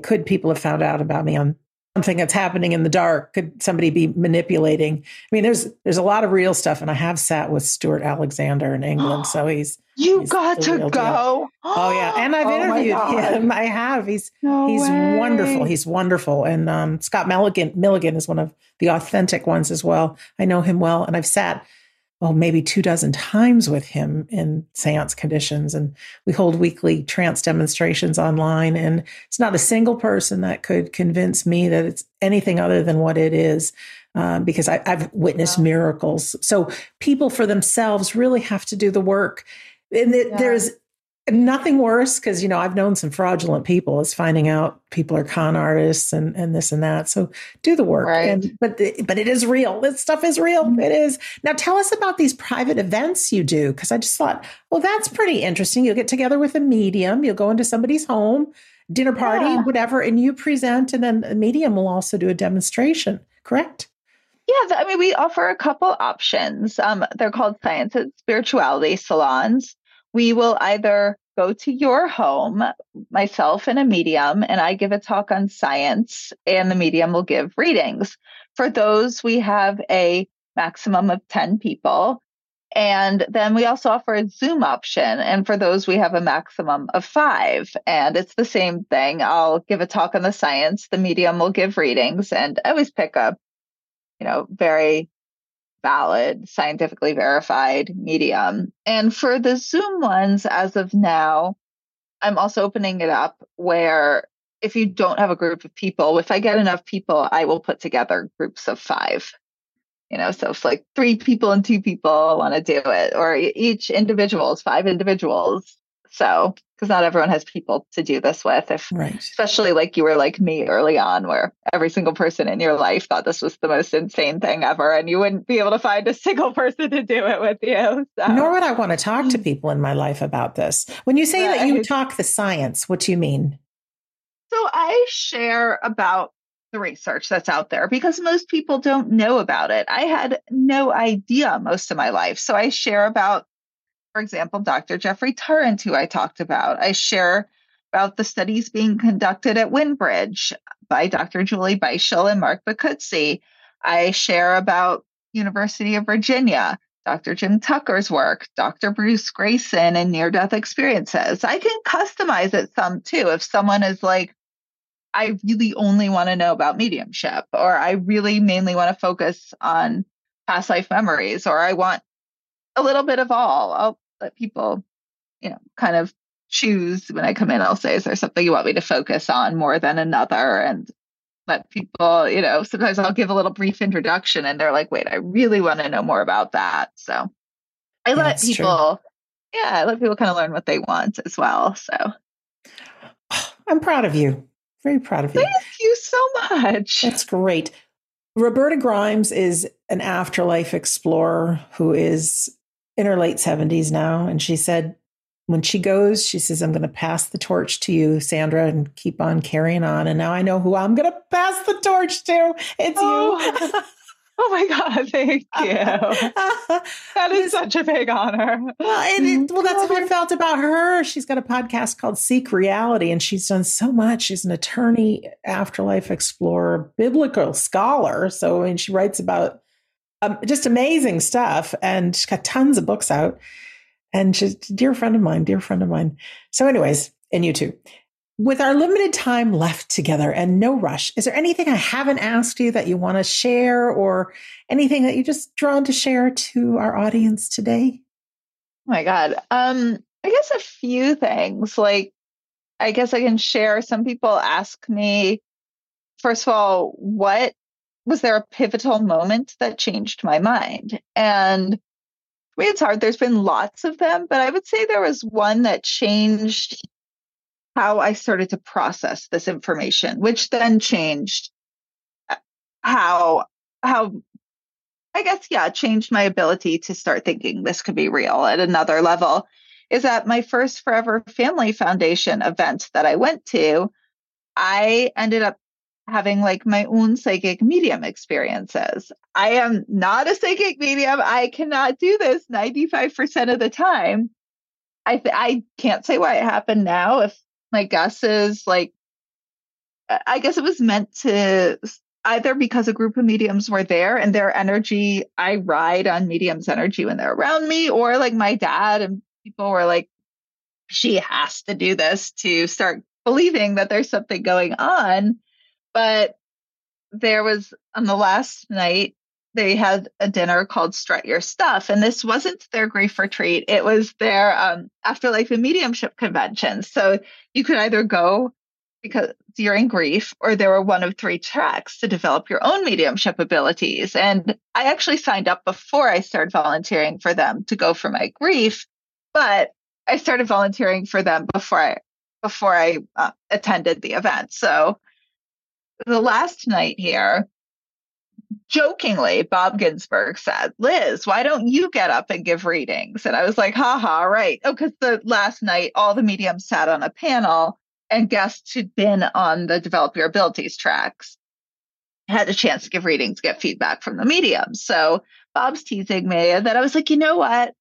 Could people have found out about me on something that's happening in the dark? Could somebody be manipulating? I mean, there's there's a lot of real stuff, and I have sat with Stewart Alexander in England, so he's you he's got to go. Deal. Oh yeah, and I've oh interviewed him. I have. He's no he's way. wonderful. He's wonderful, and um, Scott Milligan Milligan is one of the authentic ones as well. I know him well, and I've sat well, maybe two dozen times with him in seance conditions. And we hold weekly trance demonstrations online. And it's not a single person that could convince me that it's anything other than what it is. um, because I, have witnessed wow. miracles. So people for themselves really have to do the work. And yeah. there's nothing worse because you know I've known some fraudulent people is finding out people are con artists and and this and that. So do the work. Right. And but the, but it is real. This stuff is real. Mm-hmm. It is. Now tell us about these private events you do because I just thought, well, that's pretty interesting. You'll get together with a medium. You'll go into somebody's home, dinner party, yeah. whatever, and you present, and then the medium will also do a demonstration. Correct? Yeah, I mean, we offer a couple options. Um, they're called science and spirituality salons we will either go to your home, myself and a medium, and I give a talk on science, and the medium will give readings. For those, we have a maximum of 10 people. And then we also offer a Zoom option. And for those, we have a maximum of five. And it's the same thing. I'll give a talk on the science, the medium will give readings, and I always pick up, you know, very valid, scientifically verified medium. And for the Zoom ones, as of now, I'm also opening it up where if you don't have a group of people, if I get enough people, I will put together groups of five. You know, so if like three people and two people want to do it, or each individual is five individuals. So because not everyone has people to do this with if right. especially like you were like me early on where every single person in your life thought this was the most insane thing ever and you wouldn't be able to find a single person to do it with you so. nor would i want to talk to people in my life about this when you say right. that you talk the science what do you mean so i share about the research that's out there because most people don't know about it i had no idea most of my life so i share about for example, Dr. Jeffrey Tarrant, who I talked about. I share about the studies being conducted at Windbridge by Dr. Julie Beischel and Mark Boccuzzi. I share about University of Virginia, Dr. Jim Tucker's work, Dr. Bruce Greyson and near death experiences. I can customize it some too. If someone is like, I really only want to know about mediumship, or I really mainly want to focus on past life memories, or I want a little bit of all. I'll let people, you know, kind of choose when I come in. I'll say, is there something you want me to focus on more than another? And let people, you know, sometimes I'll give a little brief introduction and they're like, wait, I really want to know more about that. So I let people, true. yeah, I let people kind of learn what they want as well. So I'm proud of you. Very proud of you. Thank you so much. That's great. Roberta Grimes is an afterlife explorer who is in her late 70s now. And she said, when she goes, she says, I'm going to pass the torch to you, Sandra, and keep on carrying on. And now I know who I'm going to pass the torch to. It's oh. you. oh my God, thank you. that is such a big honor. Well, it, well, that's how I mm-hmm. felt about her. She's got a podcast called Seek Reality, and she's done so much. She's an attorney, afterlife explorer, biblical scholar. So, and she writes about um, just amazing stuff. And she's got tons of books out. And she's a dear friend of mine, dear friend of mine. So, anyways, and you too. With our limited time left together and no rush, is there anything I haven't asked you that you want to share or anything that you're just drawn to share to our audience today? Oh my God. Um, I guess a few things. Like, I guess I can share. Some people ask me, first of all, what was there a pivotal moment that changed my mind? And I mean, it's hard. There's been lots of them, but I would say there was one that changed how I started to process this information, which then changed uh, how how I guess yeah, changed my ability to start thinking this could be real at another level. Is that my first Forever Family Foundation event that I went to? I ended up having like my own psychic medium experiences. I am not a psychic medium. I cannot do this 95% of the time. I th- I can't say why it happened now. If my guess is like, I guess it was meant to either because a group of mediums were there and their energy, I ride on mediums' energy when they're around me, or like my dad and people were like, she has to do this to start believing that there's something going on. But there was on the last night, they had a dinner called Strut Your Stuff. And this wasn't their grief retreat, it was their um, afterlife and mediumship convention. So you could either go because you're in grief, or there were one of three tracks to develop your own mediumship abilities. And I actually signed up before I started volunteering for them to go for my grief, but I started volunteering for them before I before I uh, attended the event. So the last night here, jokingly, Bob Ginsberg said, Liz, why don't you get up and give readings? And I was like, haha, right. Oh, because the last night, all the mediums sat on a panel and guests who'd been on the Develop Your Abilities tracks had a chance to give readings, get feedback from the mediums. So Bob's teasing me that I was like, you know what?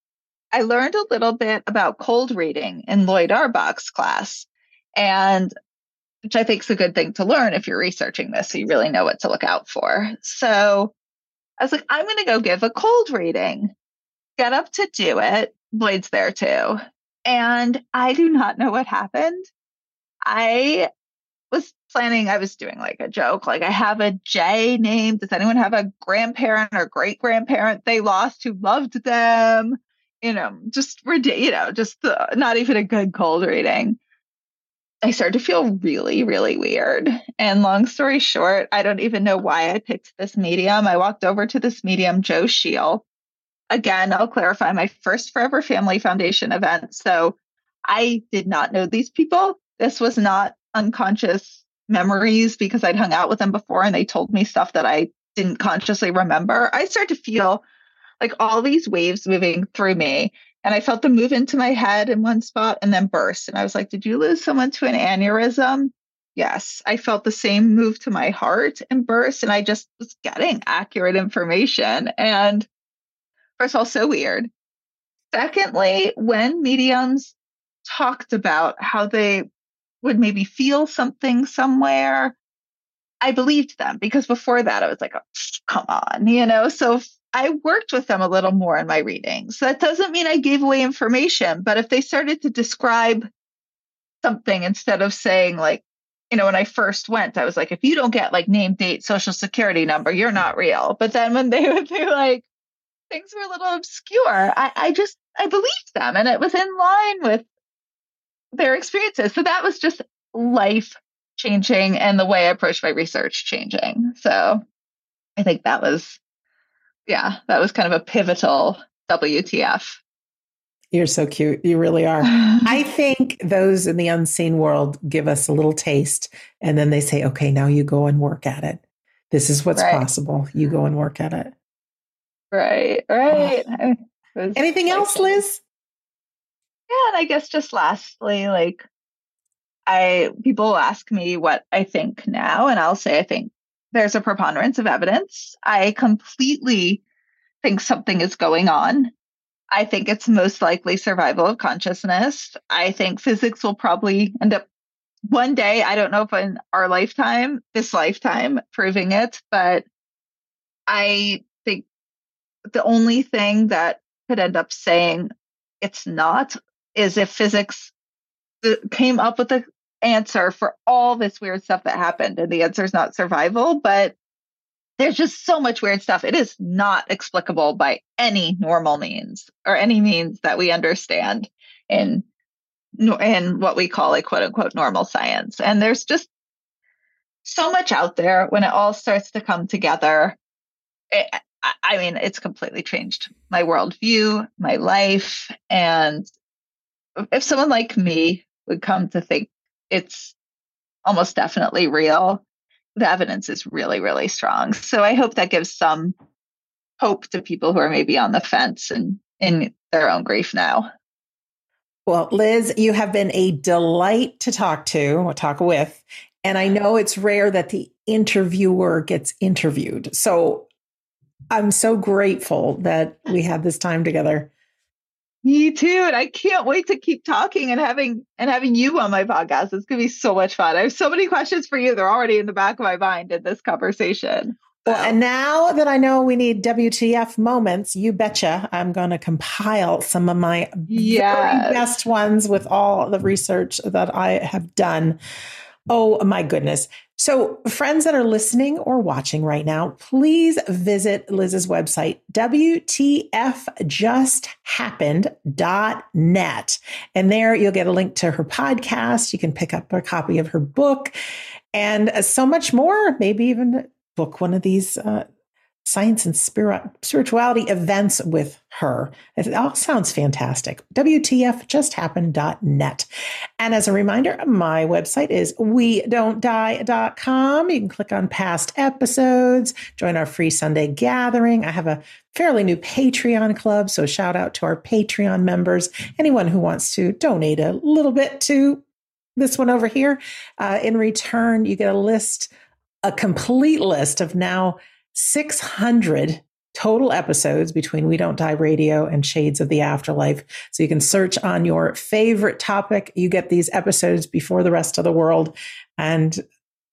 I learned a little bit about cold reading in Lloyd Auerbach's class. And which I think is a good thing to learn if you're researching this, so you really know what to look out for. So I was like, I'm going to go give a cold reading. Get up to do it. Lloyd's there too. And I do not know what happened. I was planning, I was doing like a joke, like I have a J name. Does anyone have a grandparent or great grandparent they lost who loved them? You know, just, you know, just uh, not even a good cold reading. I started to feel really, really weird. And long story short, I don't even know why I picked this medium. I walked over to this medium, Joe Scheel. Again, I'll clarify my first Forever Family Foundation event. So I did not know these people. This was not unconscious memories because I'd hung out with them before and they told me stuff that I didn't consciously remember. I started to feel like all these waves moving through me and I felt them move into my head in one spot and then burst. And I was like, Did you lose someone to an aneurysm? Yes. I felt the same move to my heart and burst. And I just was getting accurate information. And first of all, so weird. Secondly, when mediums talked about how they would maybe feel something somewhere, I believed them because before that I was like, oh, come on, you know? So I worked with them a little more in my readings. That doesn't mean I gave away information, but if they started to describe something instead of saying like, you know, when I first went, I was like, if you don't get like name, date, social security number, you're not real. But then when they would be like, things were a little obscure, I, I just, I believed them and it was in line with their experiences. So that was just life changing and the way I approached my research changing. So I think that was yeah, that was kind of a pivotal WTF. You're so cute. You really are. I think those in the unseen world give us a little taste and then they say, okay, now you go and work at it. This is what's right. possible. You go and work at it. Right, right. Oh. Anything else, Liz? Yeah, and I guess just lastly, like I people ask me what I think now, and I'll say I think there's a preponderance of evidence. I completely think something is going on. I think it's most likely survival of consciousness. I think physics will probably end up one day, I don't know if in our lifetime, this lifetime, proving it, but I think the only thing that could end up saying it's not is if physics uh, came up with a answer for all this weird stuff that happened. And the answer is not survival, but there's just so much weird stuff. It is not explicable by any normal means or any means that we understand in in what we call a quote unquote normal science. And there's just so much out there when it all starts to come together. It, I mean, it's completely changed my worldview, my life. And if someone like me would come to think it's almost definitely real. The evidence is really, really strong. So I hope that gives some hope to people who are maybe on the fence and in their own grief now. Well, Liz, you have been a delight to talk to or talk with. And I know it's rare that the interviewer gets interviewed. So I'm so grateful that we had this time together. Me too. And I can't wait to keep talking and having and having you on my podcast. It's gonna be so much fun. I have so many questions for you. They're already in the back of my mind in this conversation. Well, and now that I know we need WTF moments, you betcha I'm going to compile some of my yes. best ones with all the research that I have done. Oh my goodness. So, friends that are listening or watching right now, please visit Liz's website, WTFJustHappened.net. And there you'll get a link to her podcast. You can pick up a copy of her book and so much more, maybe even book one of these uh, science and spirit, spirituality events with her. It all sounds fantastic. WTFjusthappened.net. And as a reminder, my website is we don't die.com. You can click on past episodes, join our free Sunday gathering. I have a fairly new Patreon club. So shout out to our Patreon members, anyone who wants to donate a little bit to this one over here. Uh, in return, you get a list, a complete list of now 600 total episodes between We Don't Die Radio and Shades of the Afterlife. So you can search on your favorite topic. You get these episodes before the rest of the world. And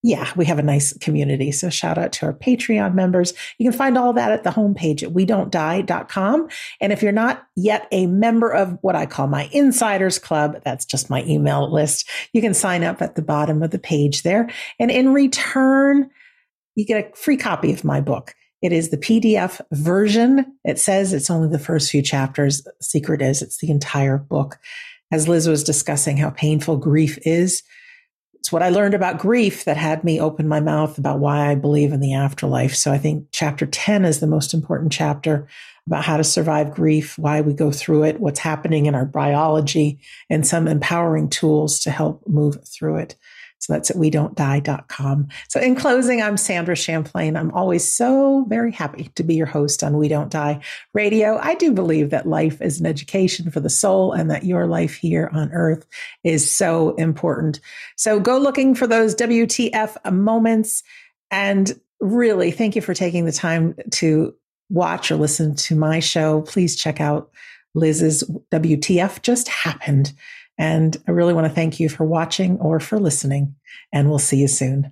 yeah, we have a nice community. So shout out to our Patreon members. You can find all that at the homepage at we don't die.com. And if you're not yet a member of what I call my insiders club, that's just my email list. You can sign up at the bottom of the page there. And in return, you get a free copy of my book. It is the PDF version. It says it's only the first few chapters. The secret is it's the entire book. As Liz was discussing how painful grief is, it's what I learned about grief that had me open my mouth about why I believe in the afterlife. So I think chapter 10 is the most important chapter about how to survive grief, why we go through it, what's happening in our biology, and some empowering tools to help move through it. So that's at we don't die.com. So in closing, I'm Sandra Champlain. I'm always so very happy to be your host on We Don't Die Radio. I do believe that life is an education for the soul and that your life here on earth is so important. So go looking for those WTF moments and really thank you for taking the time to watch or listen to my show. Please check out Liz's WTF just happened and I really want to thank you for watching or for listening, and we'll see you soon.